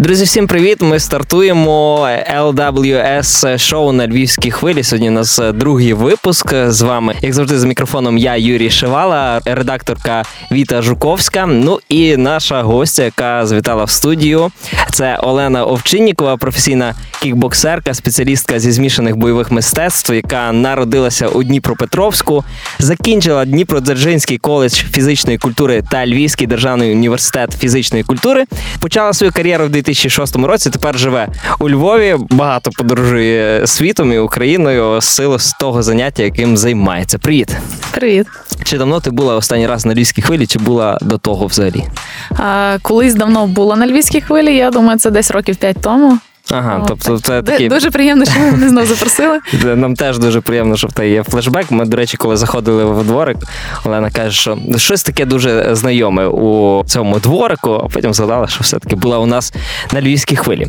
Друзі, всім привіт! Ми стартуємо LWS шоу на львівській хвилі. Сьогодні у нас другий випуск з вами. Як завжди, за мікрофоном я Юрій Шивала, редакторка Віта Жуковська. Ну і наша гостя, яка завітала в студію, це Олена Овчиннікова, професійна кікбоксерка, спеціалістка зі змішаних бойових мистецтв, яка народилася у Дніпропетровську, закінчила Дніпродзержинський коледж фізичної культури та Львівський державний університет фізичної культури. Почала свою кар'єру в 2006 році. Тепер живе у Львові. Багато подорожує світом і Україною з сили з того заняття, яким займається. Привіт, привіт. Чи давно ти була останній раз на львівській хвилі, чи була до того взагалі? А, Колись давно була на львівській хвилі. Я думаю, це десь років п'ять тому. Ага, тобто це такі... дуже приємно, що ви мене знову запросили. Нам теж дуже приємно, що в тебе є флешбек. Ми, до речі, коли заходили в дворик, Олена каже, що щось таке дуже знайоме у цьому дворику, а потім згадала, що все-таки була у нас на львівській хвилі.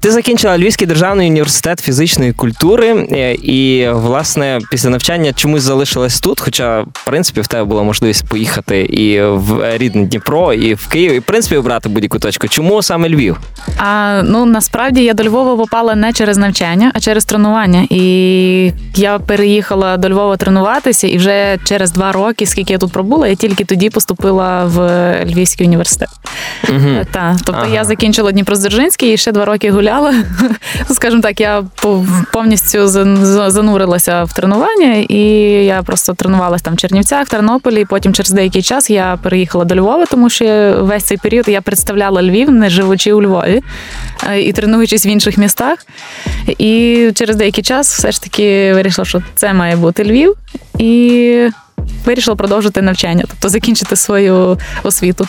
Ти закінчила Львівський державний університет фізичної культури, е, і, власне, після навчання чомусь залишилась тут. Хоча, в принципі, в тебе була можливість поїхати і в рідне Дніпро, і в Київ, і в принципі обрати будь-яку точку. Чому саме Львів? А ну насправді я до Львова попала не через навчання, а через тренування. І я переїхала до Львова тренуватися, і вже через два роки, скільки я тут пробула, я тільки тоді поступила в Львівський університет. Угу. Та, тобто ага. я закінчила Дніпродзержинський і ще два роки гуляла. Скажімо так, я повністю занурилася в тренування, і я просто тренувалася там в Чернівцях, Тернополі. І потім через деякий час я переїхала до Львова, тому що весь цей період я представляла Львів, не живучи у Львові е, і тренуючись в інших містах. І через деякий час все ж таки вирішила, що це має бути Львів. І вирішила продовжити навчання, тобто закінчити свою освіту.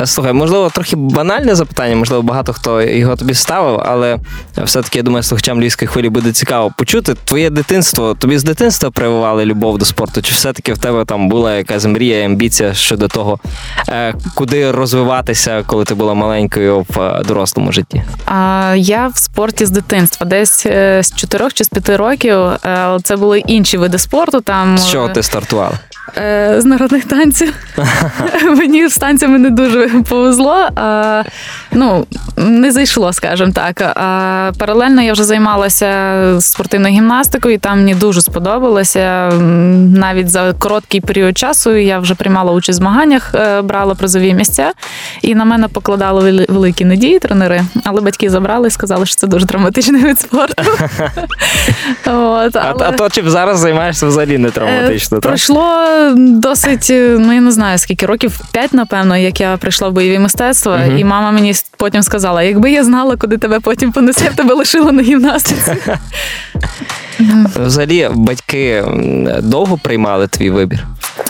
Е, слухай, можливо, трохи банальне запитання, можливо, багато хто його тобі ставив, але все-таки я думаю, слухачам львівської хвилі буде цікаво почути. Твоє дитинство, тобі з дитинства прививали любов до спорту? Чи все-таки в тебе там була якась мрія, амбіція щодо того, е, куди розвиватися, коли ти була маленькою в е, дорослому житті? А я в спорті з дитинства, десь з 4 чи з 5 років. Це були інші види спорту. Там з чого ти стартувала? Е, з народних танців. Мені з танцями не дуже повезло. А, Ну, не зайшло, скажімо так. А Паралельно я вже займалася спортивною гімнастикою, і там мені дуже сподобалося. Навіть за короткий період часу я вже приймала участь в змаганнях, е, брала призові місця, і на мене покладали великі надії тренери, але батьки забрали і сказали, що це дуже травматичний вид спорту. От, але... А, а то чим зараз займаєшся взагалі не травматично? Е, досить, е, ну я не знаю скільки років, п'ять, напевно, як я прийшла в бойові мистецтва, uh-huh. і мама мені потім сказала: якби я знала, куди тебе потім понесе, я тебе лишила на гімнастиці. Взагалі, батьки довго приймали твій вибір?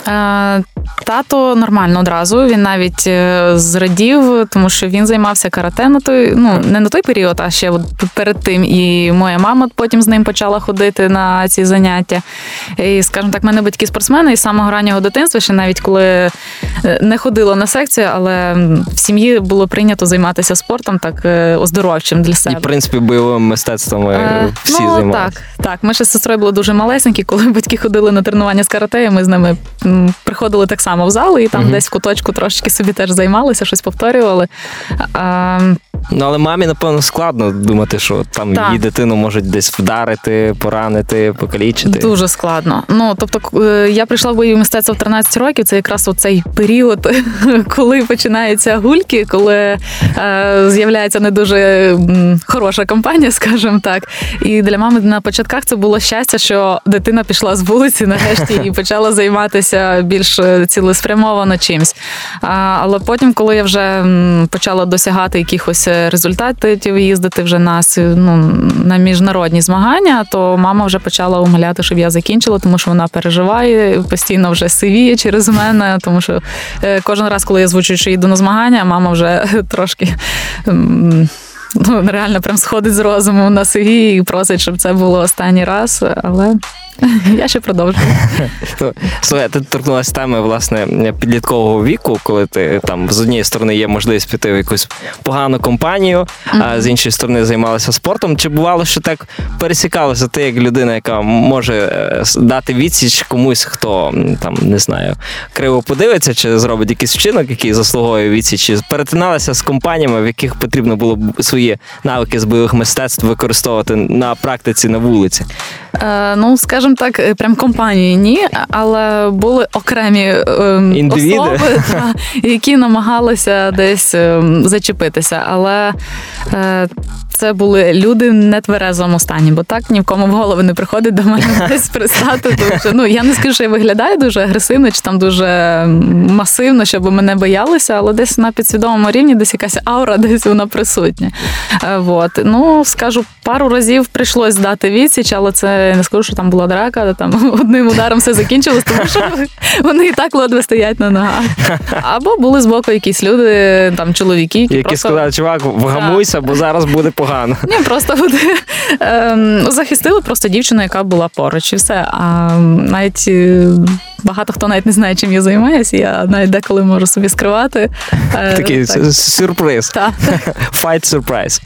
Е, тато нормально одразу. Він навіть е, зрадів, тому що він займався карате на той, ну не на той період, а ще перед тим. І моя мама потім з ним почала ходити на ці заняття. І, скажімо так, мене батьки спортсмени і самого раннього дитинства, ще навіть коли е, не ходила на секцію, але в сім'ї було прийнято займатися спортом так оздоровчим для себе. І в принципі бойовим мистецтвом всі ну, займалися. Так, так. Ми ще з сестрою були дуже малесенькі, коли батьки ходили на тренування з карате, ми з ними приходили так само в зал, і там угу. десь в куточку трошки собі теж займалися, щось повторювали. А, Ну, але мамі, напевно, складно думати, що там так. її дитину можуть десь вдарити, поранити, покалічити. Дуже складно. Ну, тобто, е, я прийшла в бойові мистецтво в 13 років, це якраз оцей період, коли починаються гульки, коли е, з'являється не дуже хороша компанія, скажімо так. І для мами на початках це було щастя, що дитина пішла з вулиці нарешті і почала займатися більш цілеспрямовано чимсь. Але потім, коли я вже почала досягати якихось результатів, їздити вже на ну, на міжнародні змагання, то мама вже почала умоляти, щоб я закінчила, тому що вона переживає, постійно вже сивіє через мене, тому що е, кожен раз, коли я звучу, що їду на змагання, мама вже трошки. Ну, реально прям сходить з розуму на сиві і просить, щоб це було останній раз. Але Я ще продовжую. Ну, слухай, ти торкнулася теми власне підліткового віку, коли ти там з однієї сторони є можливість піти в якусь погану компанію, а з іншої сторони займалася спортом. Чи бувало, що так пересікалося ти як людина, яка може е, дати відсіч комусь, хто там не знаю, криво подивиться, чи зробить якийсь вчинок, який заслуговує відсіч, чи перетиналася з компаніями, в яких потрібно було б свої навики з бойових мистецтв використовувати на практиці на вулиці? Е, ну, скажімо так, е, прям компанії ні, але були окремі Індивіди. особи, та, які намагалися десь е, зачепитися. Але е, це були люди в нетверезому стані, бо так ні в кому в голову не приходить до мене десь пристати. Що ну я не скажу, що я виглядаю дуже агресивно чи там дуже масивно, щоб мене боялися, але десь на підсвідомому рівні десь якась аура, десь вона присутня. Е, вот. Ну, скажу, пару разів прийшлось здати відсіч, але це не скажу, що там була драка, там одним ударом все закінчилось, тому що вони і так ледве стоять на ногах. Або були з боку якісь люди, там чоловіки, які, які просто... сказали, чувак, вгамуйся, бо зараз буде погано. Ні, просто ем, захистили просто дівчину, яка була поруч, і все. А навіть е, багато хто навіть не знає, чим я займаюся. Я навіть деколи можу собі скривати. Е, Такий так. сюрприз. Так. Fight surprise.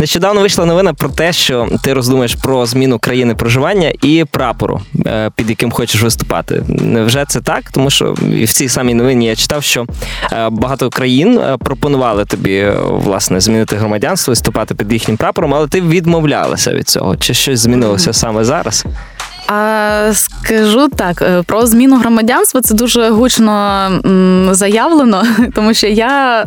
Нещодавно вийшла новина про те, що ти роздумаєш про зміну країни проживання і прапору, е, під яким хочеш виступати. Невже це так? Тому що в цій самій новині я читав, що е, багато країн пропонували тобі власне змінити громадянство, виступати під їхнім прапором, але ти відмовлялася від цього. Чи щось змінилося саме зараз? А скажу так, е, про зміну громадянства це дуже гучно заявлено, тому що я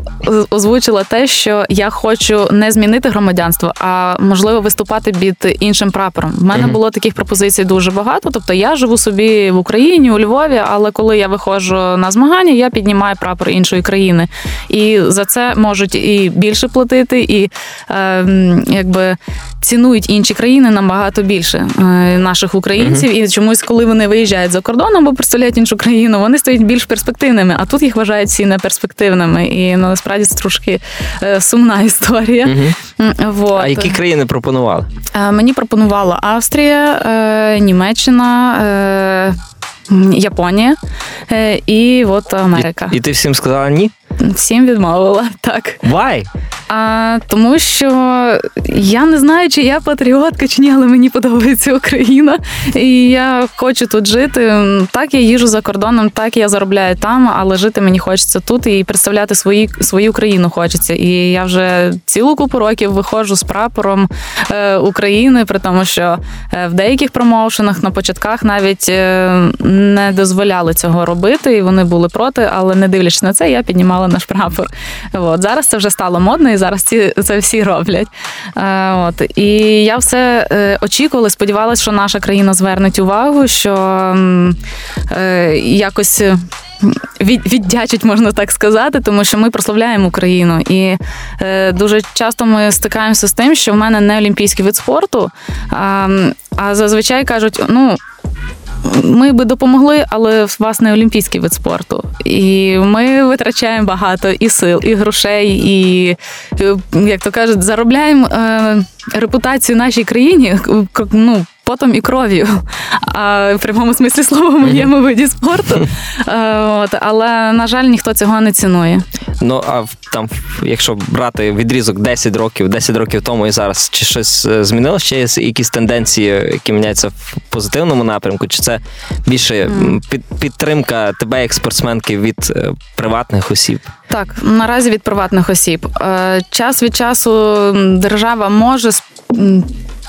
озвучила те, що я хочу не змінити громадянство, а можливо виступати під іншим прапором. У мене було таких пропозицій дуже багато. Тобто я живу собі в Україні, у Львові, але коли я виходжу на змагання, я піднімаю прапор іншої країни. І за це можуть і більше платити, і е, якби цінують інші країни набагато більше е, наших українців. Uh-huh. І чомусь, коли вони виїжджають за кордон або представляють іншу країну, вони стають більш перспективними. А тут їх вважають всі неперспективними. І ну, насправді це трошки е, сумна історія. Uh-huh. Вот. А які країни пропонували? Е, мені пропонувала Австрія, Німеччина. Японія і от Америка. І, і ти всім сказала ні? Всім відмовила так. Why? А, Тому що я не знаю, чи я патріотка, чи ні, але мені подобається Україна. І я хочу тут жити. Так, я їжу за кордоном, так я заробляю там, але жити мені хочеться тут і представляти свої, свою країну хочеться. І я вже цілу купу років виходжу з прапором е, України, при тому, що е, в деяких промоушенах на початках навіть е, не дозволяли цього робити, і вони були проти, але не дивлячись на це, я піднімала наш прапор. От зараз це вже стало модно. І зараз ці це всі роблять. Е, от І я все е, очікувала, сподівалася, що наша країна звернеть увагу, що е, якось. Від, віддячить, можна так сказати, тому що ми прославляємо Україну. І е, дуже часто ми стикаємося з тим, що в мене не олімпійський вид спорту, а, а зазвичай кажуть, ну ми би допомогли, але вас не олімпійський вид спорту. І ми витрачаємо багато і сил, і грошей, і як то кажуть, заробляємо е, репутацію нашій країні. ну, потом і кров'ю, а в прямому смислі слова в моєму виді спорту. Е, от, Але, на жаль, ніхто цього не цінує. Ну, а там, якщо брати відрізок 10 років, 10 років тому і зараз, чи щось е, змінилося? Чи є якісь тенденції, які міняються в позитивному напрямку? Чи це більше під, підтримка тебе як спортсменки від е, приватних осіб? Так, наразі від приватних осіб. Час від часу держава може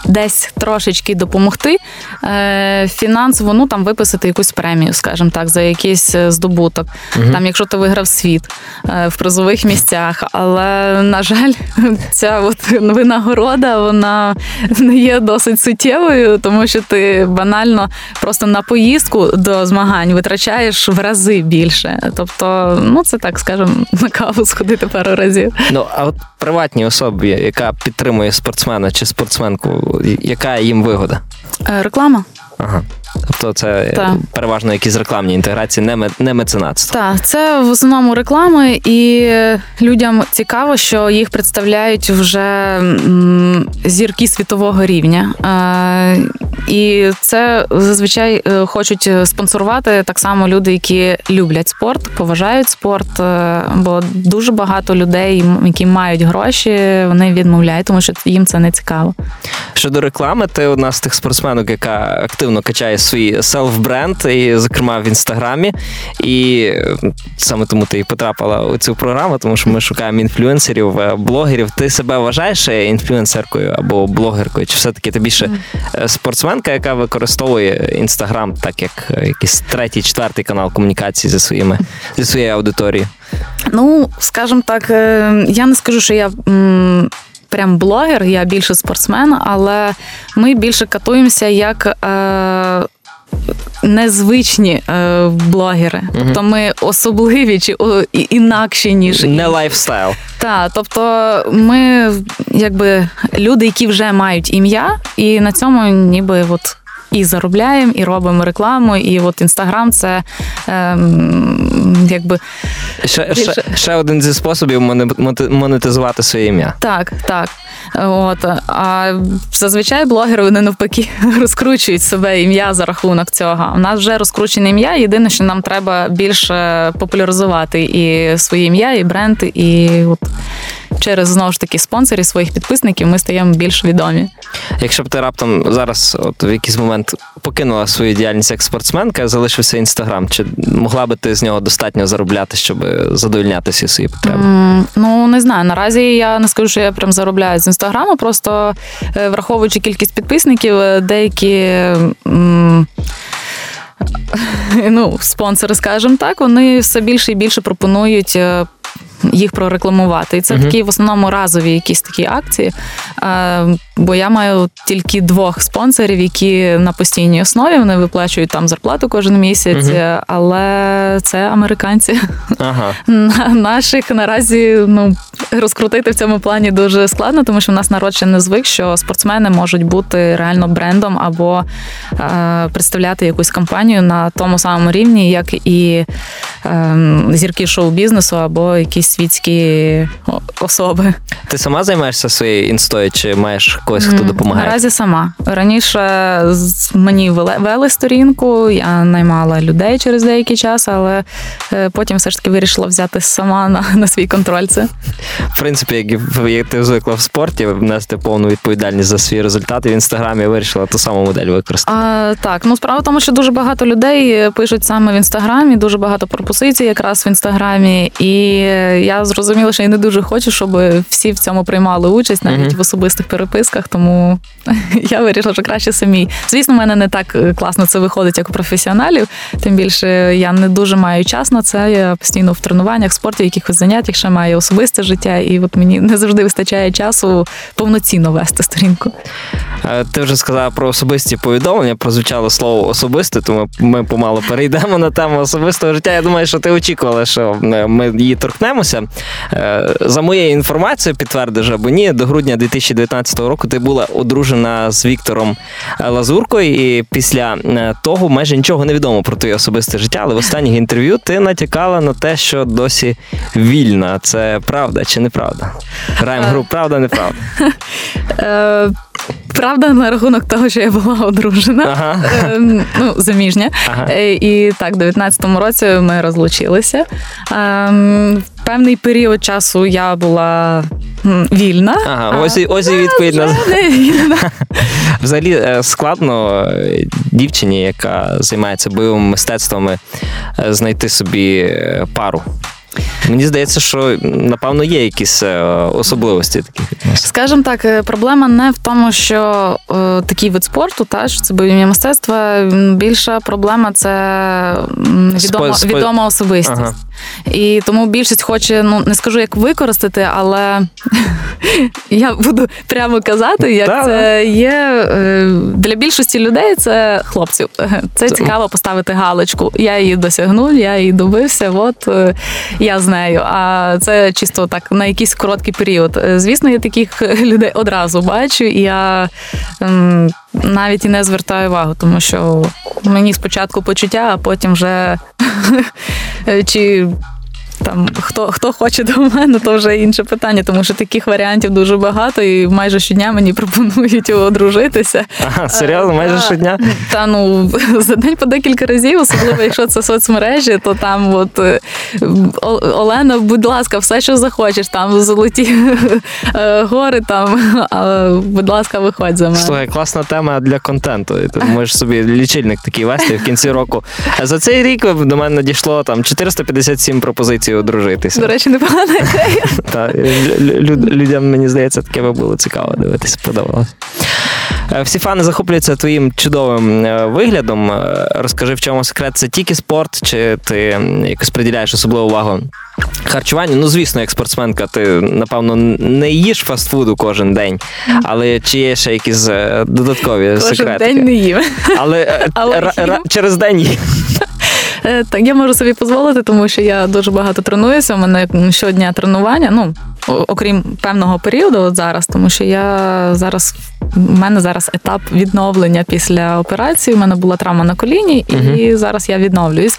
десь трошечки допомогти е, фінансово, ну там виписати якусь премію, скажімо так, за якийсь е, здобуток. Угу. Там, якщо ти виграв світ е, в призових місцях. Але на жаль, ця от винагорода вона не є досить суттєвою, тому що ти банально просто на поїздку до змагань витрачаєш в рази більше. Тобто, ну це так скажемо, на каву сходити пару разів. Ну а от приватній особі, яка підтримує спортсмена чи спортсменку, яка їм вигода? Е, реклама. Ага. Тобто це Так. переважно якісь рекламні інтеграції, не, не меценатство. Так, це в основному реклами, і людям цікаво, що їх представляють вже зірки світового рівня. Е, І це зазвичай е, хочуть спонсорувати так само люди, які люблять спорт, поважають спорт. е, Бо дуже багато людей, які мають гроші, вони відмовляють, тому що їм це не цікаво. Щодо реклами, ти одна з тих спортсменок, яка активно качає свій селф-бренд, і, зокрема в інстаграмі. І саме тому ти і потрапила у цю програму, тому що ми шукаємо інфлюенсерів, е, блогерів. Ти себе вважаєш е, інфлюенсеркою або блогеркою? Чи все-таки ти більше е, спортсменка, яка використовує інстаграм, так як якийсь третій, четвертий канал комунікації зі своїми зі своєю аудиторією? Ну, скажімо так, я не скажу, що я. Прям блогер, я більше спортсмен, але ми більше катуємося як е, незвичні е, блогери. Тобто ми особливі чи о, інакші, ніж Не лайфстайл. так, тобто ми якби люди, які вже мають ім'я, і на цьому ніби от. І заробляємо, і робимо рекламу, і от інстаграм це ем, якби Ще, ще, ще один зі способів моне- монетизувати своє ім'я. Так, так. От. А зазвичай блогери вони навпаки розкручують себе ім'я за рахунок цього. У нас вже розкручене ім'я. Єдине, що нам треба більше популяризувати і своє ім'я, і бренд, і от через знову ж таки спонсорів своїх підписників ми стаємо більш відомі. Якщо б ти раптом зараз, от в якийсь момент покинула свою діяльність як спортсменка, залишився інстаграм, чи могла би ти з нього достатньо заробляти, щоб задовольняти всі свої потреби? М, Ну не знаю. Наразі я не скажу, що я прям заробляю з інстаграму. Просто е, враховуючи кількість підписників, е, деякі. м, Ну, спонсори, скажімо так, вони все більше і більше пропонують е, їх прорекламувати. І це угу. такі в основному разові якісь такі акції. Бо я маю тільки двох спонсорів, які на постійній основі вони виплачують там зарплату кожен місяць, е, але це американці. Ага. Наших наразі ну розкрутити в цьому плані дуже складно, тому що в нас народ ще не звик, що спортсмени можуть бути реально брендом або е, представляти якусь компанію на тому самому рівні, як і е, зірки шоу-бізнесу або якісь світські особи. Ти сама займаєшся своєю інстою, чи маєш когось, хто допомагає? Наразі сама. Раніше мені вели, сторінку, я наймала людей через деякий час, але е, потім все ж таки вирішила взяти сама на, на свій контроль це. В принципі, як, ти звикла в спорті, внести повну відповідальність за свої результати в інстаграмі, вирішила ту саму модель використати. А, так, ну справа в тому, що дуже багато людей пишуть саме в інстаграмі, дуже багато пропозицій якраз в інстаграмі. І я зрозуміла, що я не дуже хочу, щоб всі в цьому приймали участь, навіть Мгм. в особистих переписках. Тому я вирішила, що краще самі. Звісно, в мене не так е, класно це виходить, як у професіоналів. Тим більше я не дуже маю час на це. Я постійно в тренуваннях, спорті, якихось заняттях ще маю особисте життя, і от мені не завжди вистачає часу повноцінно вести сторінку. Е, Ти вже сказала про особисті повідомлення, прозвучало слово особисте, тому ми помало перейдемо на тему особистого життя. Я думаю, що ти очікувала, що е, ми її торкнемося. За моєю інформацією, підтвердиш або ні, до грудня 2019 року ти була одружена з Віктором е, Лазуркою, і після е, того майже нічого не відомо про твоє особисте життя, але в останніх інтерв'ю ти натякала на те, що досі вільна. Це правда чи неправда? Граємо гру правда, неправда. Е, Правда, на рахунок того, що я була одружена, Ага. е, ну, заміжня. Ага. Е, І так, в 19-му році ми розлучилися. В певний період часу я була вільна. Ага, а ось, і- ось і відповідь на вільна. взагалі е, складно е, дівчині, яка займається бойовими мистецтвами, е, знайти собі пару. Мені здається, що напевно є якісь е, особливості відносин. Скажімо так, е, проблема не в тому, що е, такий вид спорту, та що це бойові мистецтва. Більша проблема це відома, відома особистість. Ага. І тому більшість хоче, ну не скажу, як використати, але я буду прямо казати, як Да, це є для більшості людей. Це хлопців. Це цікаво поставити галочку. Я її досягнув, я її добився. От я з нею. А це чисто так на якийсь короткий період. Е, Звісно, я таких людей одразу бачу, і я ем, навіть і не звертаю увагу, тому що мені спочатку почуття, а потім вже чи. Там хто хто хоче до мене, то вже інше питання, тому що таких варіантів дуже багато, і майже щодня мені пропонують одружитися. Ага, серйозно, майже щодня. Та ну за день по декілька разів, особливо якщо це соцмережі, то там от е, Олена, будь ласка, все, що захочеш, там золоті е, гори, там будь ласка, виходь за мене. Слухай, класна тема для контенту. Ти можеш собі лічильник такий вести в кінці року. А За цей рік до мене надійшло там 457 пропозицій одружитися. До речі, непогана ідея. Та, лю- лю- людям, мені здається, таке би було цікаво дивитися, подобалось. Е, Всі фани захоплюються твоїм чудовим е, виглядом. Е, Розкажи, в чому секрет? Це тільки спорт, чи ти якось приділяєш особливу увагу харчуванню? Ну, звісно, як спортсменка, ти, напевно, не їш фастфуду кожен день, але чи є ще якісь додаткові Кожен секрети? день не їм. Але, Але ра- їм. через день їм. Е, Так, я можу собі дозволити, тому що я дуже багато тренуюся. У мене щодня тренування. Ну окрім певного періоду, от зараз, тому що я зараз у мене зараз етап відновлення після операції. У мене була травма на коліні, і Мгм. зараз я відновлююсь.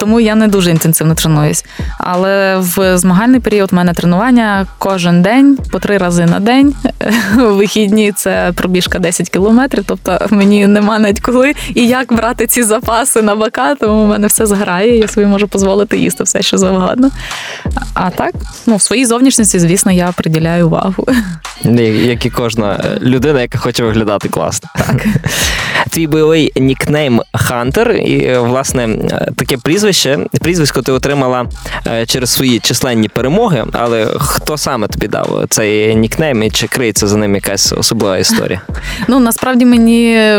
Тому я не дуже інтенсивно тренуюсь. Але в змагальний період у мене тренування кожен день по три рази на день. Вихідні це пробіжка 10 кілометрів. Тобто мені нема навіть коли і як брати ці запаси на бока, тому в мене все зграє. Я собі можу дозволити їсти все, що завгодно. А так, ну в своїй зовнішності, звісно, я приділяю увагу. Як і кожна е, людина, яка хоче виглядати класно. Так. Твій бойовий нікнейм Хантер, і е, власне е, таке прізвище. Прізвисько ти отримала через свої численні перемоги. Але хто саме тобі дав цей нікнейм і чи криється за ним якась особлива історія? Ну насправді мені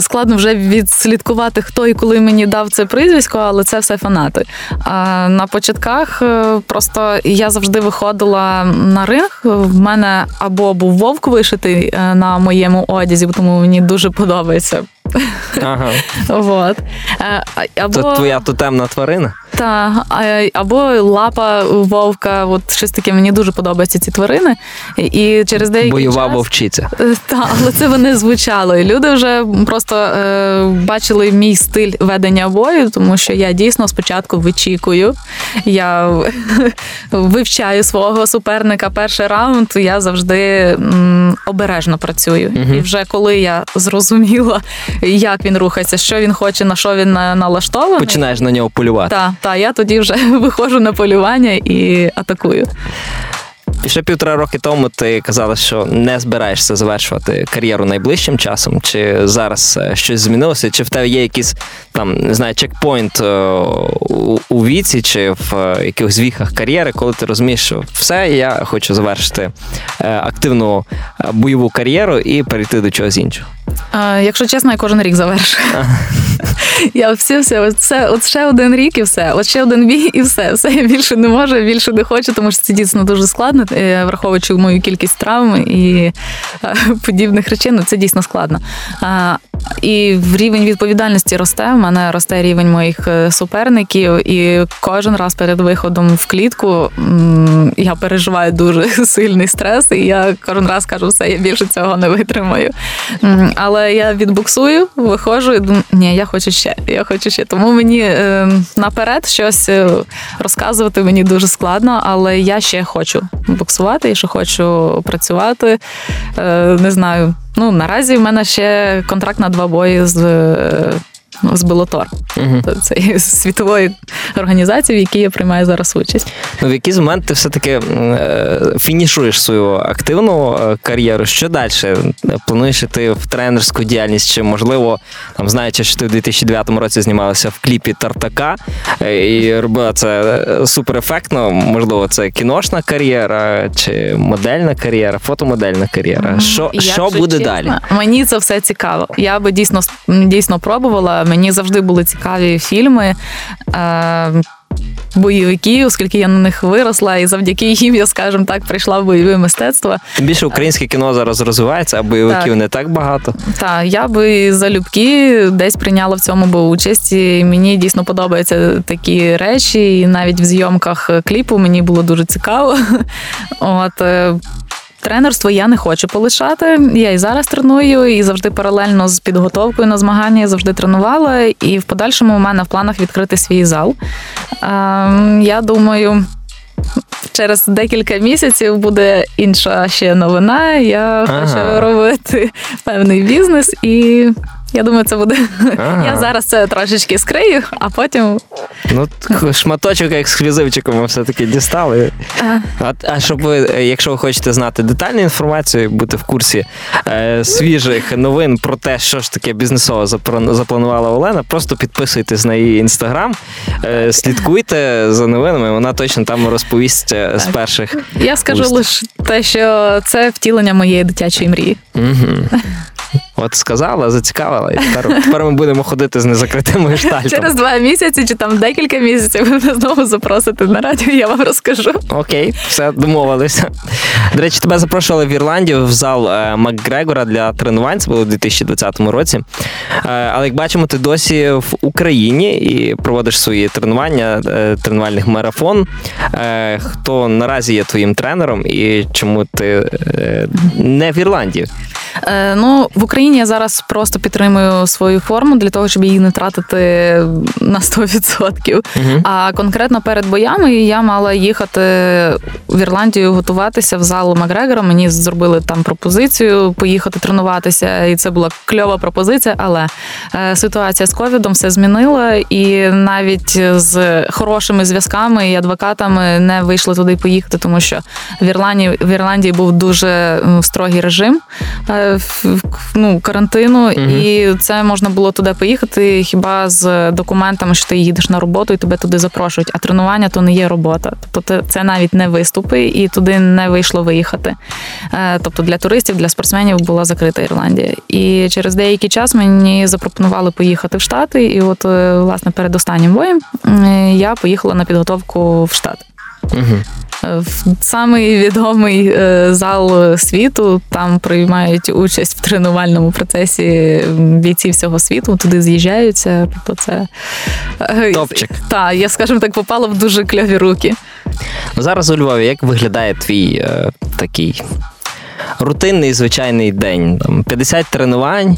складно вже відслідкувати, хто і коли мені дав це прізвисько, але це все фанати. А на початках е, просто я завжди виходила на ринг. В мене або був вовк вишитий е, на моєму одязі, тому мені дуже подобається. Ага. Вот. Е, Або... Це твоя тотемна тварина? Та, або лапа вовка, от щось таке мені дуже подобаються ці тварини. І через деякий Бойова час... вовчиця. Так, але це вони звучало. І люди вже просто е, бачили мій стиль ведення бою, тому що я дійсно спочатку вичікую. Я вивчаю свого суперника перший раунд, я завжди м, обережно працюю. Мгм. І вже коли я зрозуміла, як він рухається, що він хоче, на що він на- налаштований. Починаєш на нього полювати. Так, та, я тоді вже виходжу на полювання і атакую. І ще півтора роки тому ти казала, що не збираєшся завершувати кар'єру найближчим часом. Чи зараз е, щось змінилося? Чи в тебе є якийсь там не знаю, чекпоінт е, у, у віці, чи в е, якихось віхах кар'єри, коли ти розумієш, що все, я хочу завершити активну бойову кар'єру і перейти до чогось іншого? А, якщо чесно, я кожен рік завершую. Я все, все, все, от ще один рік і все, от ще один бій і все. Все я більше не можу, більше не хочу, тому що це дійсно дуже складно, враховуючи мою кількість травм і е, подібних речей, ну це дійсно складно. І рівень відповідальності росте. У мене росте рівень моїх е, суперників, і кожен раз перед виходом в клітку я переживаю дуже сильний стрес, і я кожен раз кажу, все, я більше цього не витримаю. Але я відбуксую, виходжу і думаю, ні, я хочу ще, я хочу ще. Тому мені е, наперед щось е, розказувати мені дуже складно, але я ще хочу боксувати, я ще хочу працювати. Не знаю. Ну, наразі в мене ще контракт на два бої з. З Белотор, Угу. це світової організації, в якій я приймаю зараз участь. Ну, в якийсь момент ти все-таки е, фінішуєш свою активну е, кар'єру. Що далі? Плануєш іти в тренерську діяльність? Чи можливо, там знаючи, що ти в 2009 році знімалася в кліпі Тартака е, і робила це супер ефектно? Можливо, це кіношна кар'єра, чи модельна кар'єра, фотомодельна кар'єра. Що, що буде чесно, далі? Мені це все цікаво. Я би дійсно дійсно пробувала. Мені завжди були цікаві фільми. Е, бойовиків, оскільки я на них виросла, і завдяки їм, я скажімо так, прийшла в бойове мистецтво. Тим більше українське кіно зараз розвивається, а бойовиків так. не так багато. Так, я би залюбки десь прийняла в цьому би участь. і Мені дійсно подобаються такі речі, і навіть в зйомках кліпу мені було дуже цікаво. От е, Тренерство я не хочу полишати. Я і зараз треную, і завжди паралельно з підготовкою на змагання я завжди тренувала. І в подальшому у мене в планах відкрити свій зал. Ем, я думаю. Через декілька місяців буде інша ще новина. Я ага. хочу робити певний бізнес і я думаю, це буде. Ага. Я зараз це трошечки скрию, а потім. Ну, шматочок ексклюзивчику ми все-таки дістали. Ага. А, а щоб ви, якщо ви хочете знати детальну інформацію, бути в курсі е, свіжих новин про те, що ж таке бізнесово запланувала Олена, просто підписуйтесь на її інстаграм, е, слідкуйте за новинами, вона точно там розповість е, з перших. Я скажу лише те, що це втілення моєї дитячої мрії. Угу. От сказала, зацікавила, і тепер, тепер ми будемо ходити з незакритими гештальтами. Через два місяці чи там декілька місяців ви знову запросите на радіо, я вам розкажу. Окей, все домовилися. До речі, тебе запрошували в Ірландію в зал е, Макгрегора для тренувань. Це було у 2020 році. Е, але як бачимо, ти досі в Україні і проводиш свої тренування, е, тренувальних марафон. Хто наразі є твоїм тренером і чому ти не в Ірландії? Е, ну в Україні я зараз просто підтримую свою форму для того, щоб її не тратити на 100%. Угу. А конкретно перед боями я мала їхати в Ірландію готуватися в залу Макгрегора. Мені зробили там пропозицію поїхати тренуватися, і це була кльова пропозиція. Але е, ситуація з ковідом все змінила, і навіть з хорошими зв'язками і адвокатами не вийшли туди поїхати, тому що в Ірландії в Ірландії був дуже строгий режим. Е, ну, карантину, угу. і це можна було туди поїхати хіба з документами, що ти їдеш на роботу і тебе туди запрошують. А тренування то не є робота. Тобто це навіть не виступи, і туди не вийшло виїхати. Е, тобто для туристів, для спортсменів була закрита Ірландія. І через деякий час мені запропонували поїхати в Штати. І от, е, власне, перед останнім боєм я поїхала на підготовку в Штати. Угу. Самий відомий е, зал світу там приймають участь в тренувальному процесі бійці всього світу. Туди з'їжджаються. Тобто це е, топчик. Так, я скажімо так, попала в дуже кльові руки. Ну, зараз у Львові як виглядає твій е, такий? Рутинний звичайний день. Там 50 тренувань,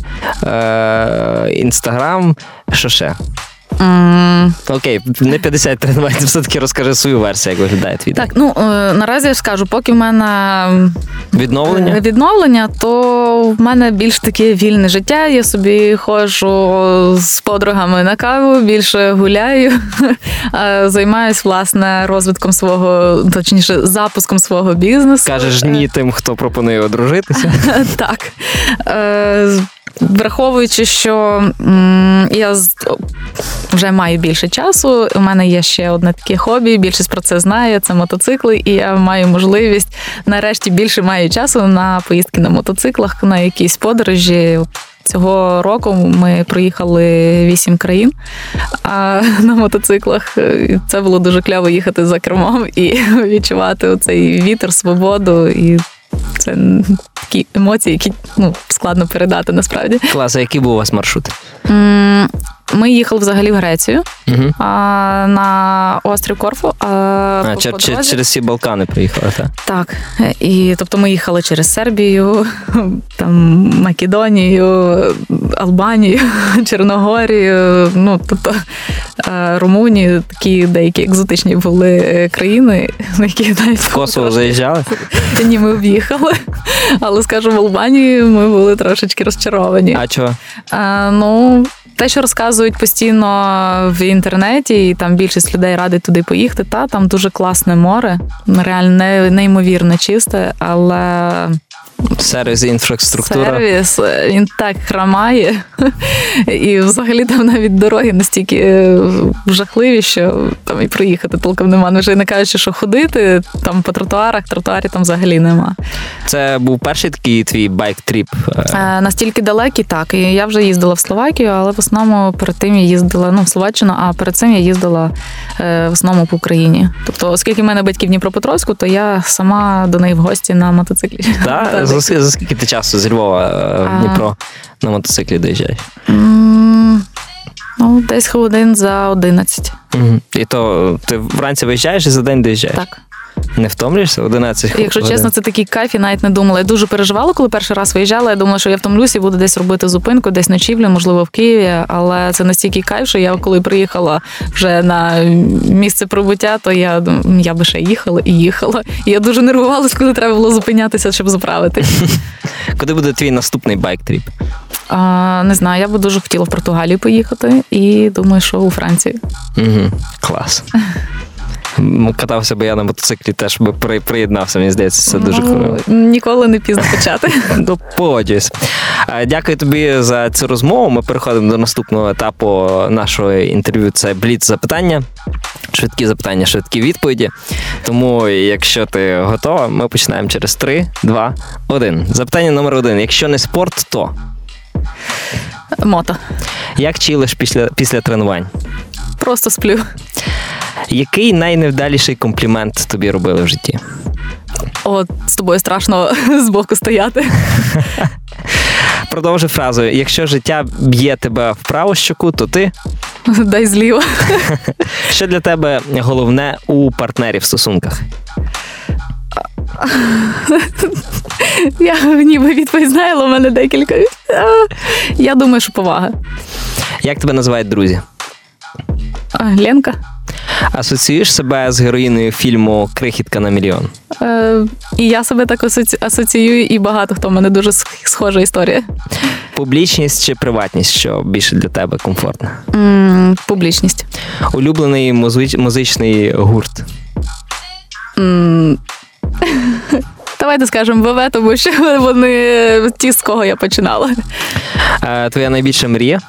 інстаграм, що ще? Окей, не 50 тренувань, все-таки розкажи свою версію, як виглядає твій Так, ну е, наразі я скажу, поки в мене відновлення, е, відновлення, то в мене більш таке вільне життя. Я собі ходжу з подругами на каву, більше гуляю, займаюся власне розвитком свого, точніше, запуском свого бізнесу. Кажеш ні тим, хто пропонує одружитися. Так. Враховуючи, що я вже маю більше часу, у мене є ще одне таке хобі. Більшість про це знає. Це мотоцикли, і я маю можливість нарешті більше маю часу на поїздки на мотоциклах, на якісь подорожі. Цього року ми проїхали вісім країн а на мотоциклах. Це було дуже кляво їхати за кермом і відчувати цей вітер, свободу і це такі емоції, які ну, складно передати насправді. Клас, а який був у вас маршрут? Ми їхали взагалі в Грецію угу. а, на острів Корфу. А, а по, по через всі Балкани приїхали, так? Так. І тобто ми їхали через Сербію, там Македонію, Албанію, Чорногорію, ну тобто Румунію, такі деякі екзотичні були країни, на які навіть в Косово заїжджали? Ні, ми об'їхали. Але скажу, в Албанії ми були трошечки розчаровані. А чого? А, Ну. Те, що розказують постійно в інтернеті, і там більшість людей радить туди поїхати. Та там дуже класне море, реально неймовірно чисте, але Сервіс і інфраструктура. Сервіс, е, він так хромає. І взагалі там навіть дороги настільки е, жахливі, що там і проїхати толком нема. Ну, Вже не кажучи, що ходити там по тротуарах, тротуарі там взагалі нема. Це був перший такий твій байк-тріп. е, Настільки далекий, так. І я вже їздила в Словакію, але в основному перед тим я їздила ну, в Словаччину, а перед цим я їздила е, в основному по Україні. Тобто, оскільки в мене батьки в Дніпропетровську, то я сама до них в гості на мотоциклі. Та? За, скільки- за скільки ти часу з Львова е, в Дніпро на мотоциклі доїжджаєш? Ну, десь хвилин за 11. Угу. І то ти вранці виїжджаєш і за день доїжджаєш? Так. Не втомлюєшся? 11 хвилин? Якщо чесно, це такий кайф, я навіть не думала. Я дуже переживала, коли перший раз виїжджала. Я думала, що я втомлюся і буду десь робити зупинку, десь ночівлю, можливо, в Києві. Але це настільки кайф, що я коли приїхала вже на місце прибуття, то я я би ще їхала і їхала. І я дуже нервувалась, коли треба було зупинятися, щоб заправити. Куди буде твій наступний байк-тріп? А, не знаю, я би дуже хотіла в Португалію поїхати, і думаю, що у Францію. Угу. Клас. Катався би я на мотоциклі, теж би при- приєднався, мені здається, це дуже Ну, круто. Ніколи не пізно почати. Ну, погоджуюсь. Е, Дякую тобі за цю розмову. Ми переходимо до наступного етапу нашого інтерв'ю. Це бліц запитання. Швидкі запитання, швидкі відповіді. Тому, якщо ти готова, ми починаємо через 3, 2, 1. Запитання номер один. Якщо не спорт, то Мото. як чилиш після, після тренувань? Просто сплю. Який найневдаліший комплімент тобі робили в житті? От з тобою страшно збоку стояти. Продовжи фразу: якщо життя б'є тебе в праву щоку, то ти. Дай зліва. Що для тебе головне у партнерів в стосунках? Я ніби відповідь знаю, але в мене декілька. Я думаю, що повага. Як тебе називають друзі? А, Ленка. Асоціюєш себе з героїною фільму Крихітка на мільйон? Е, і я себе так асоці- асоціюю, і багато хто в мене дуже схожа історія. Публічність чи приватність, що більше для тебе комфортно? М, Публічність. Улюблений музич- музичний гурт. М, Давайте скажемо ВВ, тому що вони ті, з кого я починала. Е, Твоя найбільша мрія?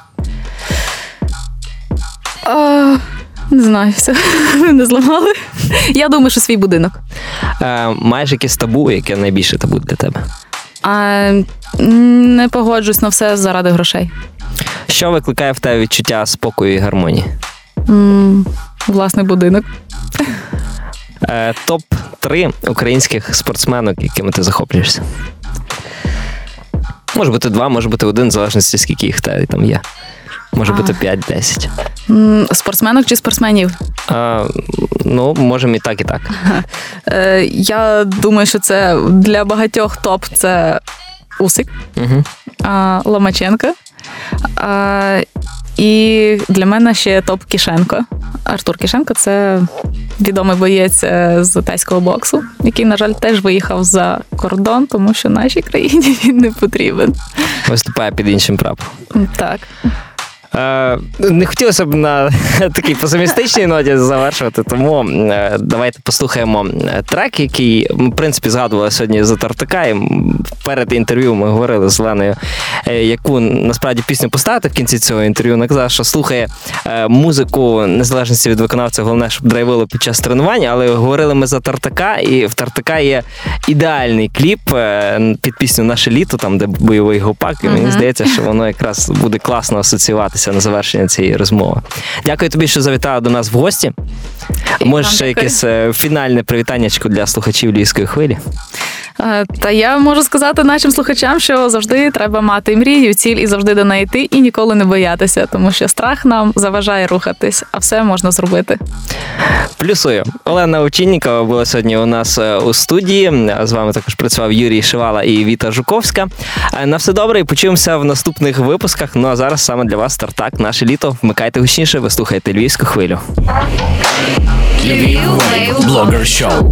А, не знаю, все не зламали. Я думаю, що свій будинок. Е, Маєш якесь табу, яке найбільше табу для тебе? А, не погоджусь на все заради грошей. Що викликає в тебе відчуття спокою і гармонії? М, Власний будинок. Е, Топ 3 українських спортсменок, якими ти захоплюєшся. Може бути два, може бути один, в залежності, скільки їх там є. Може А. бути 5-10. Спортсменок чи спортсменів? А, ну, можемо і так, і так. Е, я думаю, що це для багатьох топ це Усик, Угу. а, Ломаченко. А, і для мене ще топ Кішенко. Артур Кішенко це відомий боєць е, з тайського боксу, який, на жаль, теж виїхав за кордон, тому що нашій країні він не потрібен. Виступає під іншим прапором. Так. Е, не хотілося б на такій песимістичній ноті завершувати, тому е, давайте послухаємо е, трек, який в принципі, згадували сьогодні за Тартака. І перед інтерв'ю ми говорили з Леною, яку насправді пісню поставити в кінці цього інтерв'ю. Вона казала, що слухає музику незалежності від виконавця, головне, щоб драйвило під час тренування. Але говорили ми за Тартака, і в Тартака є ідеальний кліп під пісню Наше літо, там де бойовий гопак. І мені здається, що воно якраз буде класно асоціюватися на завершення цієї розмови. Дякую тобі, що завітала до нас в гості. І Може, ще дякую. якесь е, фінальне привітаннячко для слухачів львівської хвилі. Е, Та я можу сказати нашим слухачам, що завжди треба мати мрію, ціль і завжди до неї йти, і ніколи не боятися, тому що страх нам заважає рухатись, а все можна зробити. Плюсую. Олена Очіннікова була сьогодні у нас е, у студії. З вами також працював Юрій Шивала і Віта Жуковська. На все добре і почуємося в наступних випусках. Ну а зараз саме для вас стартак, наше літо. Вмикайте гучніше, ви слухаєте львівську хвилю. Блогер Show.